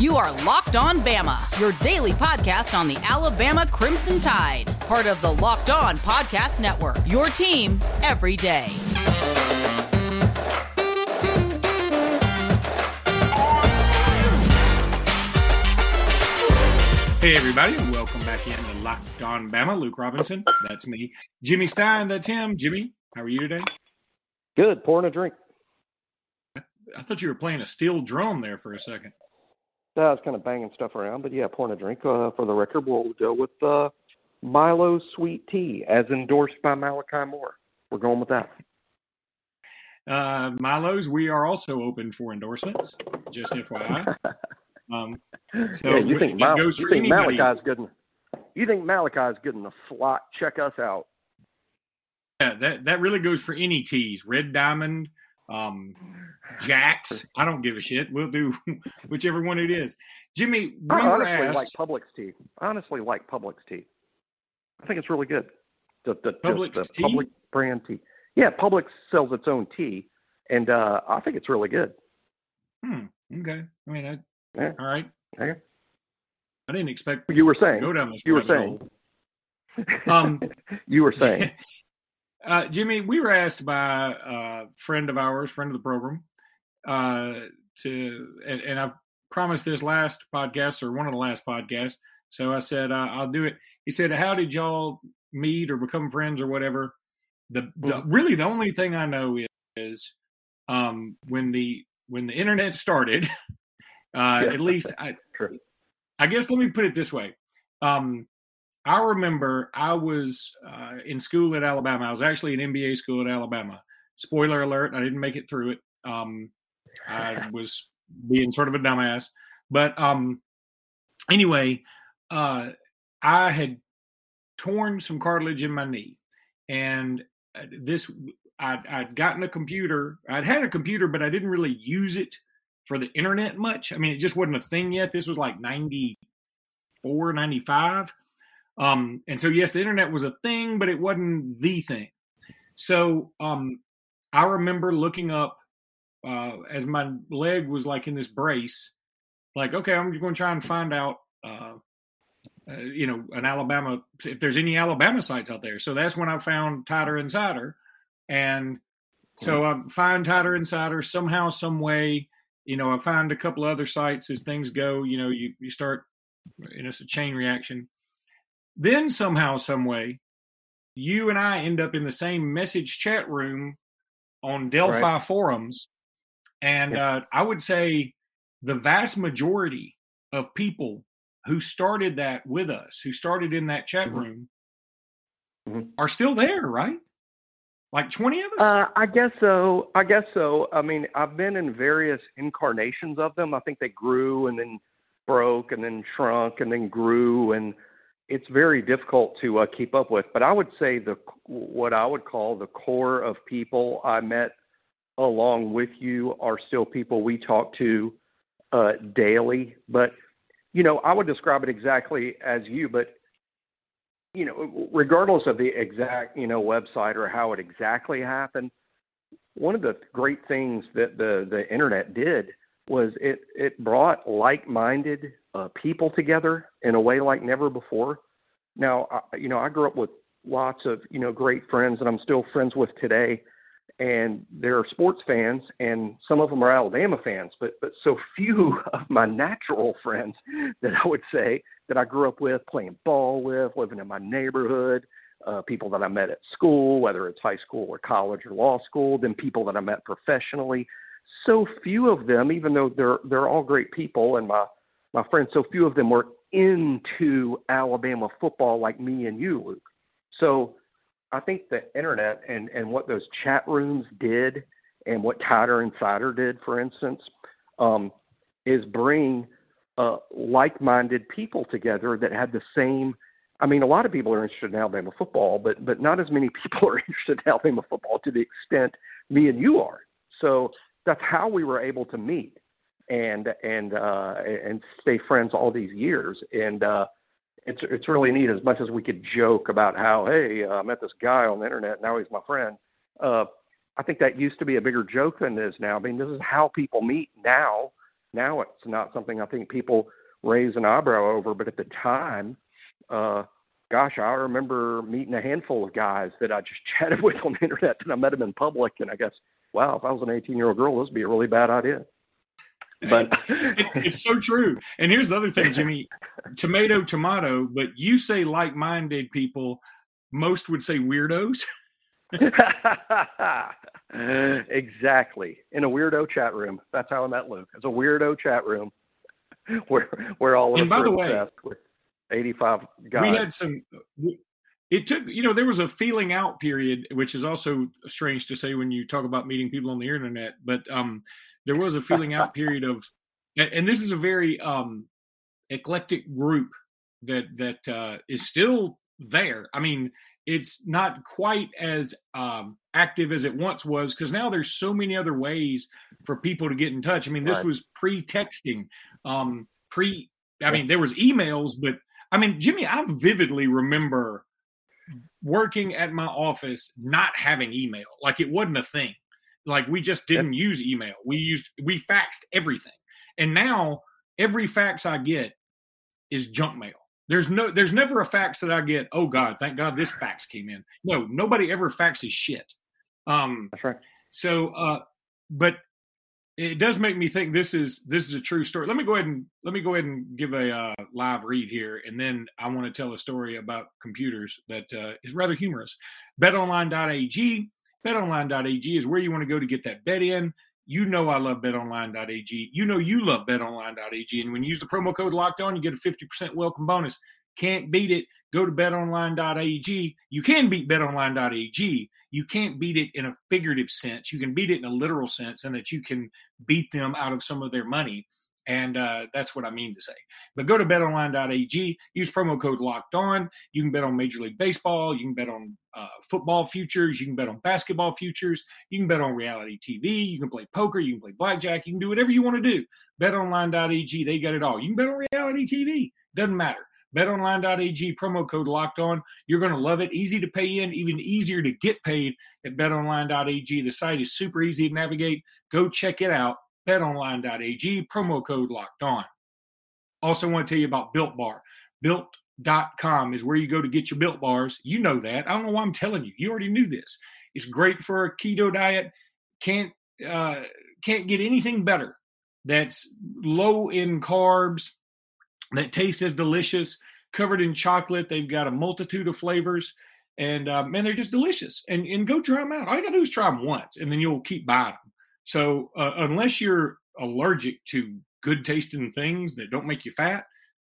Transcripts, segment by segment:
You are Locked On Bama, your daily podcast on the Alabama Crimson Tide, part of the Locked On Podcast Network. Your team every day. Hey, everybody, and welcome back in to Locked On Bama. Luke Robinson, that's me. Jimmy Stein, that's him. Jimmy, how are you today? Good, pouring a drink. I thought you were playing a steel drum there for a second. I was kind of banging stuff around, but yeah, pouring a drink. Uh, for the record, we'll go with uh, Milo Sweet Tea, as endorsed by Malachi Moore. We're going with that. Uh, Milo's, we are also open for endorsements, just FYI. Um, so yeah, you think, Mal- goes you think anybody. Malachi's good? In, you think Malachi's good in the slot? Check us out. Yeah, that that really goes for any teas. Red Diamond, um, Jacks. I don't give a shit. We'll do whichever one it is. Jimmy, I honestly asked. like Publix tea. I honestly like Publix tea. I think it's really good. The, the, Publix the tea? Publix brand tea. Yeah, Publix sells its own tea, and uh, I think it's really good. hmm, okay. I mean, I, Yeah. all right. Okay. I didn't expect You were saying. go down this You were saying. Um, you were saying. uh, Jimmy, we were asked by a friend of ours, friend of the program, uh, to, and, and I've promised this last podcast or one of the last podcasts. So I said, uh, I'll do it. He said, How did y'all meet or become friends or whatever? The, the Mhm. really the only thing I know is, is um, when the when the internet started, uh, Yeah. at least I. I guess let me put it this way. Um, I remember I was uh, in school at Alabama. I was actually in MBA school at Alabama. Spoiler alert: I didn't make it through it. Um, I was being sort of a dumbass. But um, anyway, uh, I had torn some cartilage in my knee, and uh, this I'd, I'd gotten a computer. I'd had a computer, but I didn't really use it for the internet much. I mean, it just wasn't a thing yet. This was like 94, 95. Um, and so, yes, the internet was a thing, but it wasn't the thing. So um, I remember looking up uh, as my leg was like in this brace, like, okay, I'm just going to try and find out, uh, uh, you know, an Alabama, if there's any Alabama sites out there. So that's when I found Tider Insider. And so I find Tider Insider somehow, some way, you know, I find a couple other sites as things go, you know, you, you start, and it's a chain reaction. Then somehow, some way, you and I end up in the same message chat room on Delphi Right. forums. And uh, I would say the vast majority of people who started that with us, who started in that chat Mhm. room, Mhm. are still there, right? Like 20 of us? Uh, I guess so. I guess so. I mean, I've been in various incarnations of them. I think they grew and then broke and then shrunk and then grew, and it's very difficult to uh, keep up with. But I would say the what I would call the core of people I met along with you are still people we talk to uh, daily. But you know, I would describe it exactly as you, but you know, regardless of the exact, you know, website or how it exactly happened, one of the great things that the the internet did was it it brought like-minded uh, people together in a way like never before. Now, I, you know, I grew up with lots of you know great friends that I'm still friends with today, and they're sports fans, and some of them are Alabama fans, but but so few of my natural friends that I would say that I grew up with, playing ball with, living in my neighborhood, uh, people that I met at school, whether it's high school or college or law school, then people that I met professionally. So few of them, even though they're they're all great people and my my friends, so few of them were into Alabama football like me and you, Luke. So I think the internet and and what those chat rooms did, and what Tider Insider did, for instance, um, is bring uh, like-minded people together that had the same. I mean, a lot of people are interested in Alabama football, but but not as many people are interested in Alabama football to the extent me and you are. So that's how we were able to meet and and uh, and stay friends all these years. And uh, it's it's really neat. As much as we could joke about how, hey, uh, I met this guy on the internet, now he's my friend. Uh, I think that used to be a bigger joke than it is now. I mean, this is how people meet now, now it's not something I think people raise an eyebrow over. But at the time, uh, gosh, I remember meeting a handful of guys that I just chatted with on the internet, and I met them in public, and I guess, wow, if I was an 18 year old girl, this would be a really bad idea. But it, it's so true. And here's the other thing, Jimmy: tomato, tomato. But you say like-minded people. Most would say weirdos. exactly. In a weirdo chat room. That's how I met Luke. It's a weirdo chat room where where all of and by the way, 85 guys. We had some it took you know there was a feeling out period which is also strange to say when you talk about meeting people on the internet but um there was a feeling out period of and this is a very um eclectic group that that uh is still there i mean it's not quite as um, active as it once was because now there's so many other ways for people to get in touch. I mean, this right. was pre-texting, um, pre. I mean, there was emails, but I mean, Jimmy, I vividly remember working at my office not having email. Like it wasn't a thing. Like we just didn't yep. use email. We used we faxed everything, and now every fax I get is junk mail. There's no, there's never a fax that I get. Oh God, thank God this fax came in. No, nobody ever faxes shit. Um, That's right. So, uh, but it does make me think this is this is a true story. Let me go ahead and let me go ahead and give a uh, live read here, and then I want to tell a story about computers that uh, is rather humorous. BetOnline.ag. BetOnline.ag is where you want to go to get that bet in. You know I love betonline.ag. You know you love betonline.ag. And when you use the promo code locked on, you get a 50% welcome bonus. Can't beat it. Go to betonline.ag. You can beat betonline.ag. You can't beat it in a figurative sense. You can beat it in a literal sense, and that you can beat them out of some of their money. And uh, that's what I mean to say. But go to betonline.ag, use promo code locked on. You can bet on Major League Baseball. You can bet on uh, football futures. You can bet on basketball futures. You can bet on reality TV. You can play poker. You can play blackjack. You can do whatever you want to do. BetOnline.ag, they got it all. You can bet on reality TV. Doesn't matter. BetOnline.ag, promo code locked on. You're going to love it. Easy to pay in, even easier to get paid at BetOnline.ag. The site is super easy to navigate. Go check it out betonline.ag, promo code locked on. Also, want to tell you about Built Bar. Built.com is where you go to get your built bars. You know that. I don't know why I'm telling you. You already knew this. It's great for a keto diet. Can't uh, can't get anything better. That's low in carbs. That tastes as delicious. Covered in chocolate. They've got a multitude of flavors, and uh, man, they're just delicious. And and go try them out. All you gotta do is try them once, and then you'll keep buying them. So uh, unless you're allergic to good tasting things that don't make you fat,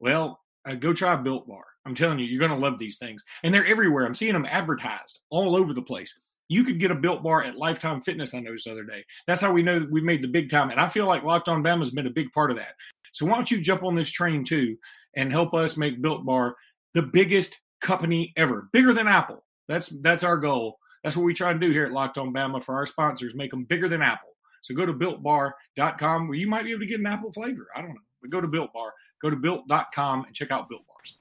well, uh, go try Built Bar. I'm telling you, you're going to love these things, and they're everywhere. I'm seeing them advertised all over the place. You could get a Built Bar at Lifetime Fitness. I noticed the other day. That's how we know that we've made the big time, and I feel like Locked On Bama has been a big part of that. So why don't you jump on this train too and help us make Built Bar the biggest company ever, bigger than Apple. That's that's our goal. That's what we try to do here at Locked On Bama for our sponsors, make them bigger than Apple. So go to builtbar.com where you might be able to get an apple flavor. I don't know. But go to Built Bar. Go to built.com and check out Built Bars.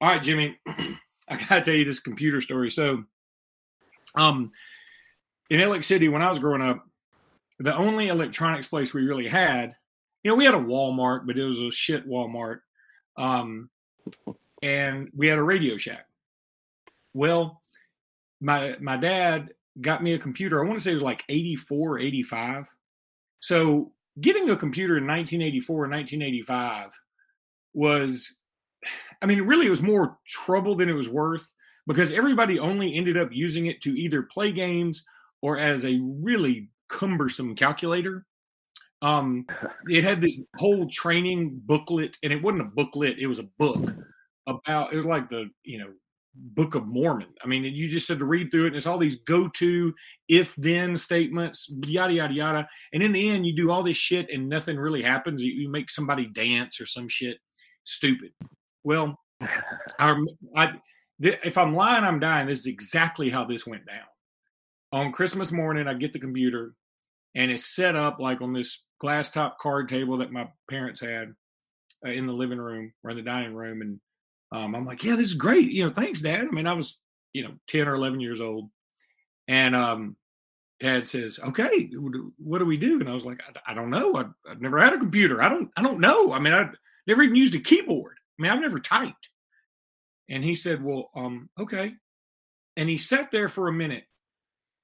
All right, Jimmy. I got to tell you this computer story. So, um, in Alex City, when I was growing up, the only electronics place we really had, you know, we had a Walmart, but it was a shit Walmart. Um, and we had a Radio Shack. Well, my my dad got me a computer. I want to say it was like 84, 85. So getting a computer in 1984 and 1985 was, I mean, really, it was more trouble than it was worth because everybody only ended up using it to either play games or as a really cumbersome calculator. Um, it had this whole training booklet, and it wasn't a booklet; it was a book about. It was like the you know Book of Mormon. I mean, you just had to read through it, and it's all these go-to if-then statements, yada yada yada. And in the end, you do all this shit, and nothing really happens. You, you make somebody dance or some shit stupid. Well, I, I, if I'm lying, I'm dying. This is exactly how this went down. On Christmas morning, I get the computer, and it's set up like on this glass top card table that my parents had uh, in the living room or in the dining room, and um, I'm like, yeah, this is great. You know, thanks, Dad. I mean, I was, you know, 10 or 11 years old. And um, dad says, "Okay, what do we do?" And I was like, "I, I don't know. I, have never had a computer. I don't. I don't know. I mean, I never even used a keyboard. I mean, I've never typed." And he said, "Well, um, okay." And he sat there for a minute,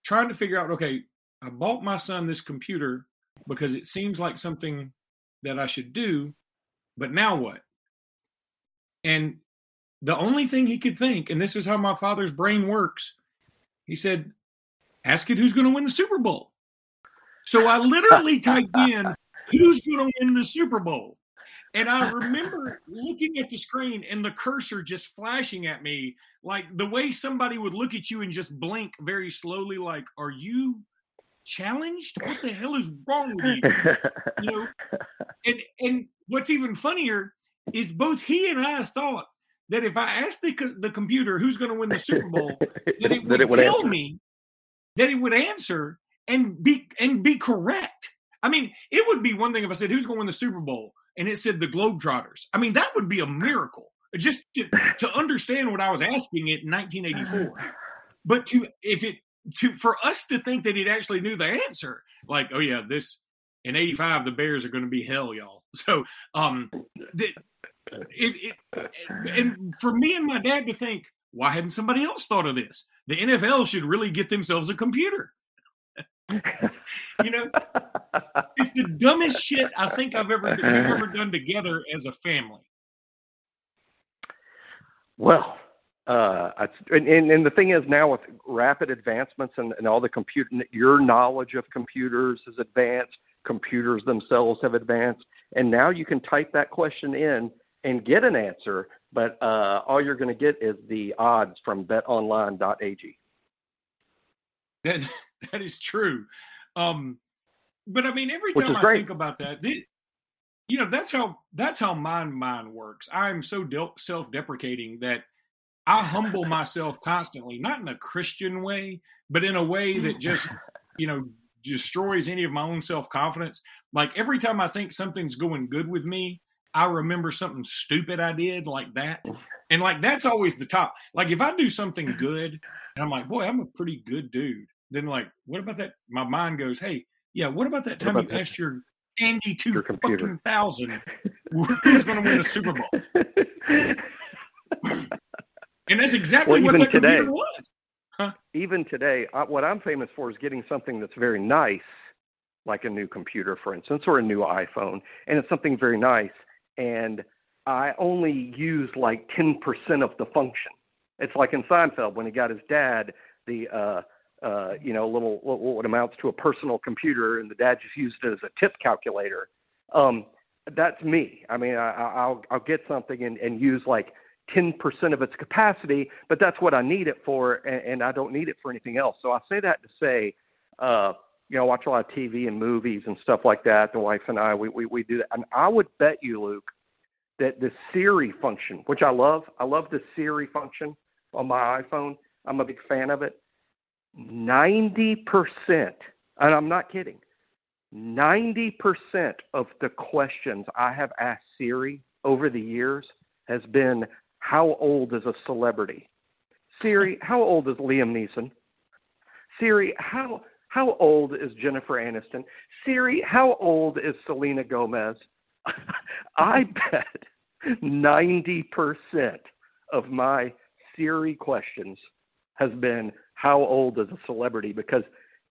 trying to figure out. Okay, I bought my son this computer because it seems like something that I should do, but now what? And the only thing he could think, and this is how my father's brain works, he said, ask it who's going to win the Super Bowl. So I literally typed in who's going to win the Super Bowl. And I remember looking at the screen and the cursor just flashing at me like the way somebody would look at you and just blink very slowly, like, Are you challenged? What the hell is wrong with you? You know, and and what's even funnier is both he and I thought that if I asked the the computer who's going to win the Super Bowl, that it would, that it would tell answer. me that it would answer and be and be correct. I mean, it would be one thing if I said who's going to win the Super Bowl and it said the Globetrotters. I mean, that would be a miracle just to, to understand what I was asking it in 1984. But to if it to for us to think that he'd actually knew the answer, like, oh yeah, this in 85 the Bears are going to be hell, y'all. So um the, it, it, and for me and my dad to think, why hadn't somebody else thought of this? The NFL should really get themselves a computer. you know, it's the dumbest shit I think I've ever we've ever done together as a family. Well, uh, and, and, and the thing is now with rapid advancements and, and all the computer, your knowledge of computers has advanced. Computers themselves have advanced, and now you can type that question in and get an answer, but uh, all you're going to get is the odds from betonline.ag. That that is true. Um, but I mean, every time I great. think about that, this, you know, that's how that's how my mind works. I'm so de- self-deprecating that I humble myself constantly, not in a Christian way, but in a way that just, you know, destroys any of my own self-confidence. Like every time I think something's going good with me, I remember something stupid I did like that. And like that's always the top. Like if I do something good and I'm like, boy, I'm a pretty good dude. Then like, what about that? My mind goes, hey, yeah, what about that time about you that? asked your Tandy two fucking thousand who's going to win the Super Bowl? and that's exactly well, what that today, computer was. Huh? Even today, I, what I'm famous for is getting something that's very nice, like a new computer, for instance, or a new iPhone, and it's something very nice and I only use like 10% of the function. It's like in Seinfeld when he got his dad the uh, uh, you know little what amounts to a personal computer, and the dad just used it as a tip calculator. Um, that's me. I mean, I, I'll I'll get something and, and use like 10% of its capacity, but that's what I need it for, and, and I don't need it for anything else. So I say that to say, uh, you know, I watch a lot of TV and movies and stuff like that. The wife and I, we, we, we do that. And I would bet you, Luke, that the Siri function, which I love, I love the Siri function on my iPhone. I'm a big fan of it. 90%, and I'm not kidding, 90% of the questions I have asked Siri over the years has been, How old is a celebrity? Siri, how old is Liam Neeson? Siri, how how old is Jennifer Aniston? Siri, how old is Selena Gomez? I bet 90% of my Siri questions has been how old is a celebrity because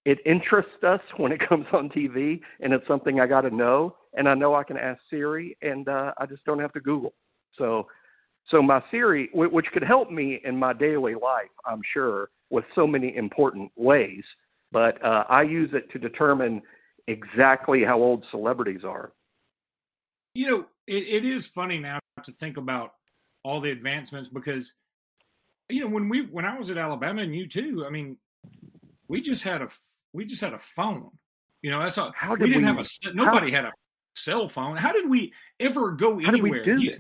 it interests us when it comes on TV and it's something I got to know and I know I can ask Siri and uh, I just don't have to Google. So so my Siri which could help me in my daily life, I'm sure, with so many important ways but uh, I use it to determine exactly how old celebrities are. You know, it, it is funny now to think about all the advancements because, you know, when we when I was at Alabama and you too, I mean, we just had a we just had a phone. You know, that's all. How did we didn't we, have a nobody how, had a cell phone. How did we ever go anywhere? Did we do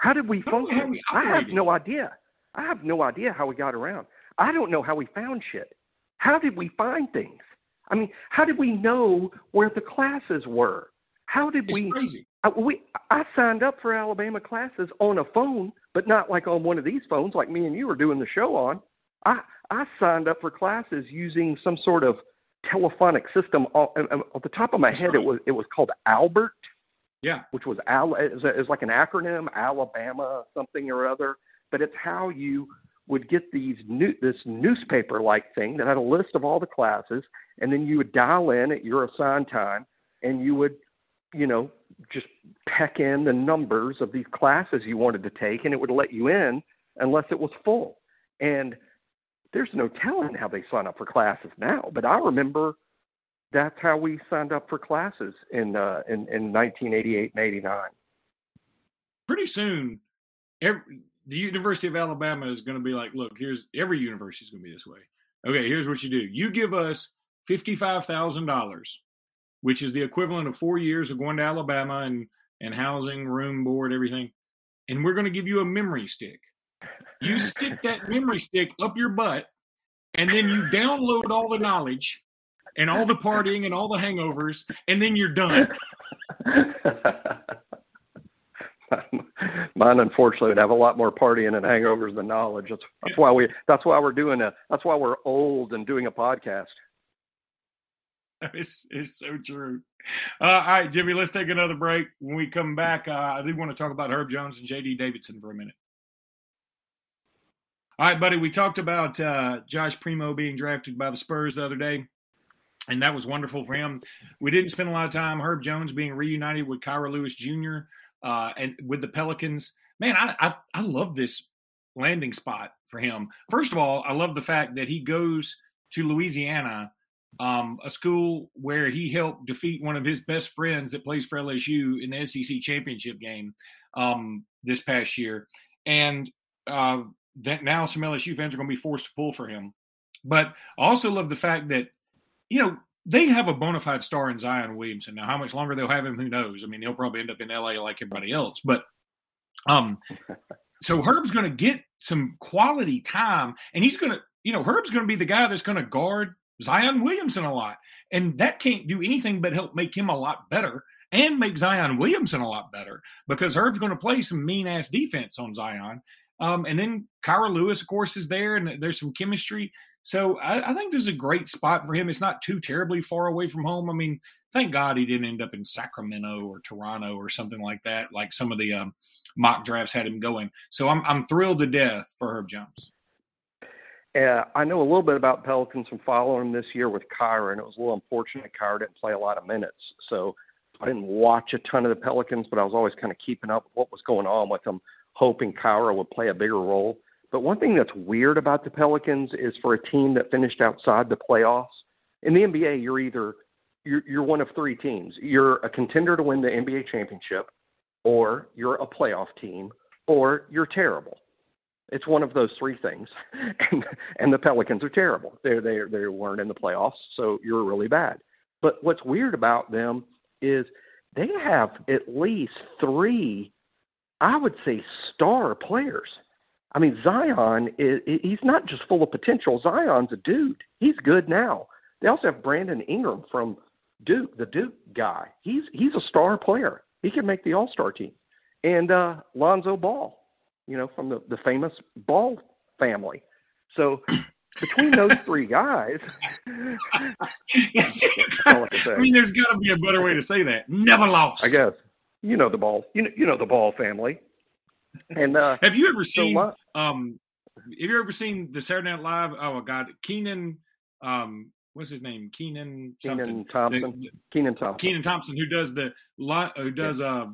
how did we function? How we I have no idea. I have no idea how we got around. I don't know how we found shit. How did we find things? I mean, how did we know where the classes were? How did it's we? Crazy. I, we I signed up for Alabama classes on a phone, but not like on one of these phones, like me and you are doing the show on. I I signed up for classes using some sort of telephonic system. Off, off the top of my That's head, right. it was it was called Albert. Yeah. Which was Al is is like an acronym, Alabama something or other. But it's how you would get these new this newspaper like thing that had a list of all the classes, and then you would dial in at your assigned time, and you would, you know, just peck in the numbers of these classes you wanted to take, and it would let you in unless it was full. And there's no telling how they sign up for classes now, but I remember that's how we signed up for classes in uh, in, in 1988 and 89. Pretty soon, every, the University of Alabama is going to be like, look, here's every university is going to be this way. Okay, here's what you do: you give us fifty-five thousand dollars, which is the equivalent of four years of going to Alabama and and housing, room, board, everything, and we're going to give you a memory stick. You stick that memory stick up your butt, and then you download all the knowledge and all the partying and all the hangovers, and then you're done. Mine, unfortunately, would have a lot more partying and hangovers than knowledge. That's that's why we that's why we're doing a that's why we're old and doing a podcast. It's, it's so true. Uh, all right, Jimmy, let's take another break. When we come back, uh, I do want to talk about Herb Jones and J.D. Davison for a minute. All right, buddy. We talked about uh, Josh Primo being drafted by the Spurs the other day, and that was wonderful for him. We didn't spend a lot of time. Herb Jones being reunited with Kira Lewis Jr. Uh, and with the Pelicans. Man, I, I I love this landing spot for him. First of all, I love the fact that he goes to Louisiana, um, a school where he helped defeat one of his best friends that plays for LSU in the SEC championship game um, this past year, and uh, that now some LSU fans are going to be forced to pull for him. But I also love the fact that, you know, they have a bona fide star in Zion Williamson. Now, how much longer they'll have him, who knows? I mean, he'll probably end up in LA like everybody else. But um, so Herb's going to get some quality time, and he's going to, you know, Herb's going to be the guy that's going to guard Zion Williamson a lot, and that can't do anything but help make him a lot better and make Zion Williamson a lot better because Herb's going to play some mean ass defense on Zion, um, and then Kira Lewis, of course, is there, and there's some chemistry. So I, I, think this is a great spot for him. It's not too terribly far away from home. I mean, thank God he didn't end up in Sacramento or Toronto or something like that, like some of the um, mock drafts had him going. So I'm I'm thrilled to death for Herb Jones. Uh, I know a little bit about Pelicans from following him this year with Kira, and it was a little unfortunate. Kira didn't play a lot of minutes, so I didn't watch a ton of the Pelicans, but I was always kind of keeping up with what was going on with them hoping Kira would play a bigger role. But one thing that's weird about the Pelicans is for a team that finished outside the playoffs. In the NBA, you're either you're, you're one of three teams. You're a contender to win the NBA championship, or you're a playoff team, or you're terrible. It's one of those three things, and and the Pelicans are terrible. They they they weren't in the playoffs, so you're really bad. But what's weird about them is they have at least three I would say, star players. I mean, Zion is he's not just full of potential. Zion's a dude. He's good now. They also have Brandon Ingram from Duke, the Duke guy. He's he's a star player. He can make the All Star team. And uh, Lonzo Ball, you know, from the the famous Ball family. So between those three guys, yes. I mean, there's got to be a better way to say that. Never lost. I guess you know the ball. You know, you know the ball family. And uh, have you ever seen? So um, have you ever seen the Saturday Night Live? Oh God, Keenan. Um, what's his name? Keenan something. Kenan Thompson. Keenan Thompson. Kenan Thompson, who does the lot, who does uh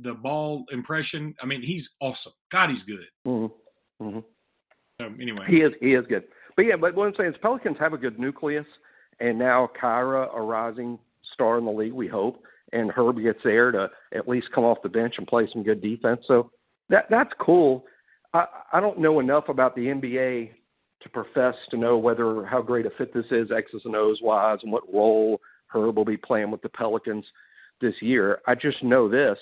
the ball impression. I mean, he's awesome. God, he's good. Mm-hmm. Mm-hmm. So anyway, he is he is good. But yeah, but what I'm saying is Pelicans have a good nucleus, and now Kira, a rising star in the league, we hope and Herb gets there to at least come off the bench and play some good defense. So that that's cool. I, I don't know enough about the NBA to profess to know whether how great a fit this is X's and O's wise and what role Herb will be playing with the Pelicans this year. I just know this.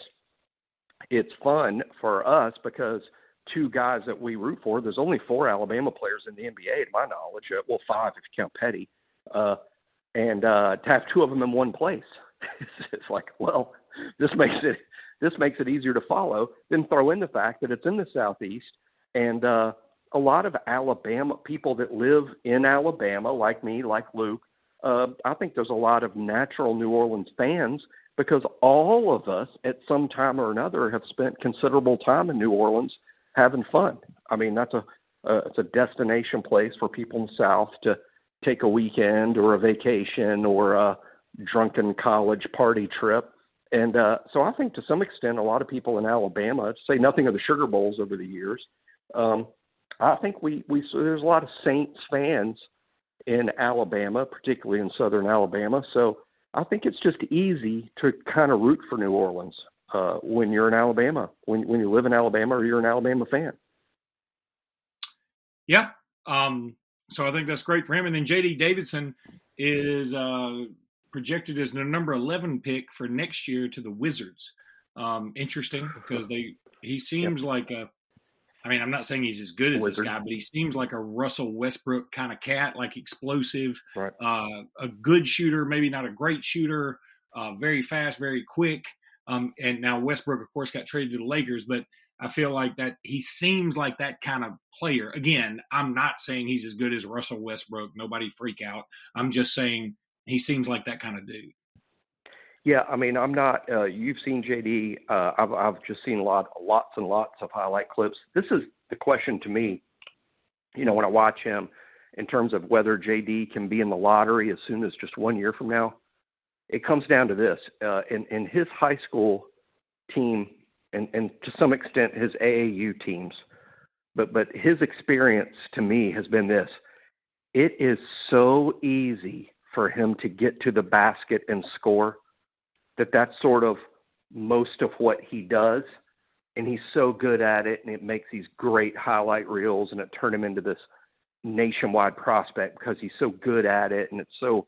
It's fun for us because two guys that we root for. There's only four Alabama players in the NBA, to my knowledge. Uh, well, five if you count Petty, uh, and uh, to have two of them in one place it's like, well, this makes it this makes it easier to follow. Then throw in the fact that it's in the southeast, and uh, a lot of Alabama people that live in Alabama, like me, like Luke, uh, I think there's a lot of natural New Orleans fans because all of us at some time or another have spent considerable time in New Orleans having fun. I mean, that's a uh, it's a destination place for people in the South to take a weekend or a vacation or a drunken college party trip. And uh, so I think to some extent, a lot of people in Alabama, to say nothing of the Sugar Bowls over the years, um, I think we, we so there's a lot of Saints fans in Alabama, particularly in southern Alabama. So I think it's just easy to kind of root for New Orleans uh, when you're in Alabama, when when you live in Alabama or you're an Alabama fan. Yeah. Um, so I think that's great for him. And then JD Davison is uh, projected as the number 11 pick for next year to the Wizards. Um, interesting because they he seems yep. like a I mean, I'm not saying he's as good as Wizard. this guy, but he seems like a Russell Westbrook kind of cat, like explosive, right. uh, a good shooter, maybe not a great shooter, uh, very fast, very quick. Um, and now Westbrook, of course, got traded to the Lakers, but I feel like that he seems like that kind of player. Again, I'm not saying he's as good as Russell Westbrook. Nobody freak out. I'm just saying he seems like that kind of dude. Yeah, I mean, I'm not. Uh, you've seen JD. Uh, I've I've just seen a lot, lots and lots of highlight clips. This is the question to me. You know, when I watch him, in terms of whether JD can be in the lottery as soon as just one year from now, it comes down to this. Uh, in in his high school team, and and to some extent his AAU teams, but but his experience to me has been this. It is so easy for him to get to the basket and score that that's sort of most of what he does. And he's so good at it and it makes these great highlight reels and it turned him into this nationwide prospect because he's so good at it and it's so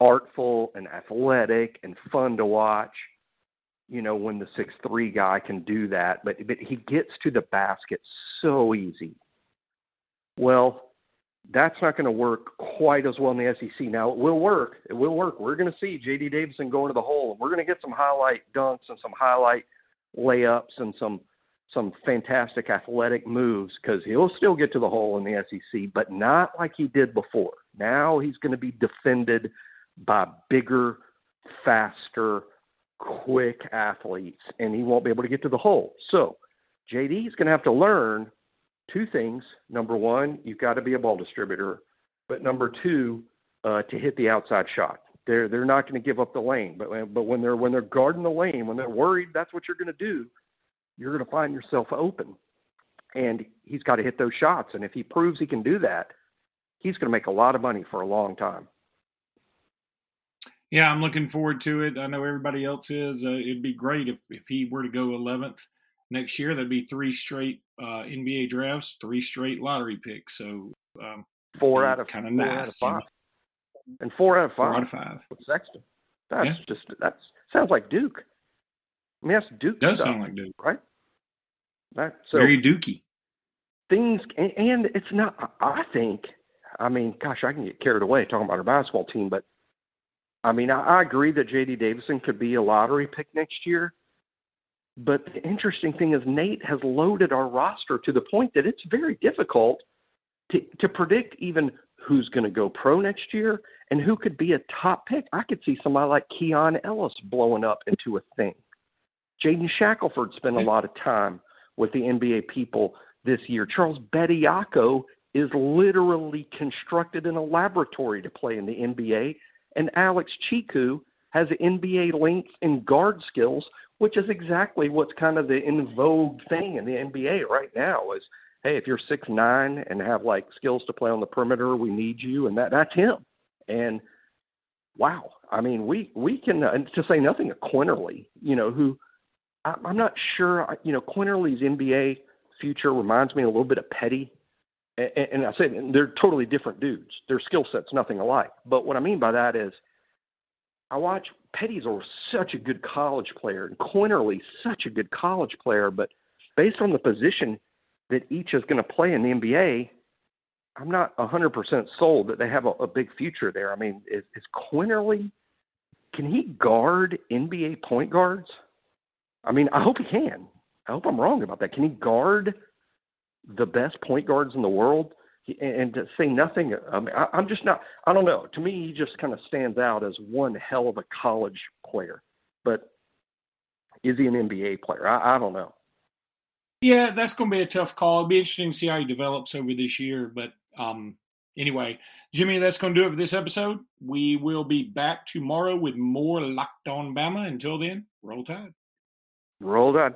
artful and athletic and fun to watch you know when the six three guy can do that. But but he gets to the basket so easy. Well that's not going to work quite as well in the SEC. Now it will work. It will work. We're going to see J.D. Davison go into the hole. We're going to get some highlight dunks and some highlight layups and some some fantastic athletic moves because he'll still get to the hole in the SEC, but not like he did before. Now he's going to be defended by bigger, faster, quick athletes, and he won't be able to get to the hole. So JD is going to have to learn two things. Number one, you've got to be a ball distributor, but number two, uh, to hit the outside shot. They're they're not going to give up the lane, but but when they're when they're guarding the lane, when they're worried, that's what you're going to do. You're going to find yourself open, and he's got to hit those shots. And if he proves he can do that, he's going to make a lot of money for a long time. Yeah, I'm looking forward to it. I know everybody else is. Uh, it'd be great if if he were to go 11th next year. That'd be three straight uh, NBA drafts, three straight lottery picks. So um, four out of kind of nice, out of five, and four out of five. Four out of five with Sexton. That's yeah. just that sounds like Duke. I mean, that's Duke. Does stuff, sound like Duke, right? That so very Dukey. Things and, and it's not. I think. I mean, gosh, I can get carried away talking about our basketball team, but I mean, I, I agree that J.D. Davison could be a lottery pick next year. But the interesting thing is Nate has loaded our roster to the point that it's very difficult to, to predict even who's going to go pro next year and who could be a top pick. I could see somebody like Keon Ellis blowing up into a thing. Jaden Shackelford spent a lot of time with the NBA people this year. Charles Bediako is literally constructed in a laboratory to play in the NBA. And Alex Tchikou has NBA length and guard skills which is exactly what's kind of the in vogue thing in the NBA right now is hey, if you're six nine and have like skills to play on the perimeter, we need you, and that that's him. And wow, I mean, we we can uh, to say nothing of Quinerly, you know, who I, I'm not sure, you know, Quinerly's NBA future reminds me a little bit of Petty. And, and I say they're totally different dudes. Their skill sets nothing alike. But what I mean by that is I watch Petty's a, such a good college player, and Quinerly such a good college player, but based on the position that each is going to play in the NBA, I'm not 100% sold that they have a, a big future there. I mean, is, is Quinerly, can he guard NBA point guards? I mean, I hope he can. I hope I'm wrong about that. Can he guard the best point guards in the world? And to say nothing. I mean, I, I'm just not. I don't know. To me, he just kind of stands out as one hell of a college player. But is he an NBA player? I, I don't know. Yeah, that's going to be a tough call. It'll be interesting to see how he develops over this year. But um, anyway, Jimmy, that's going to do it for this episode. We will be back tomorrow with more Locked On Bama. Until then, roll tide. Roll tide.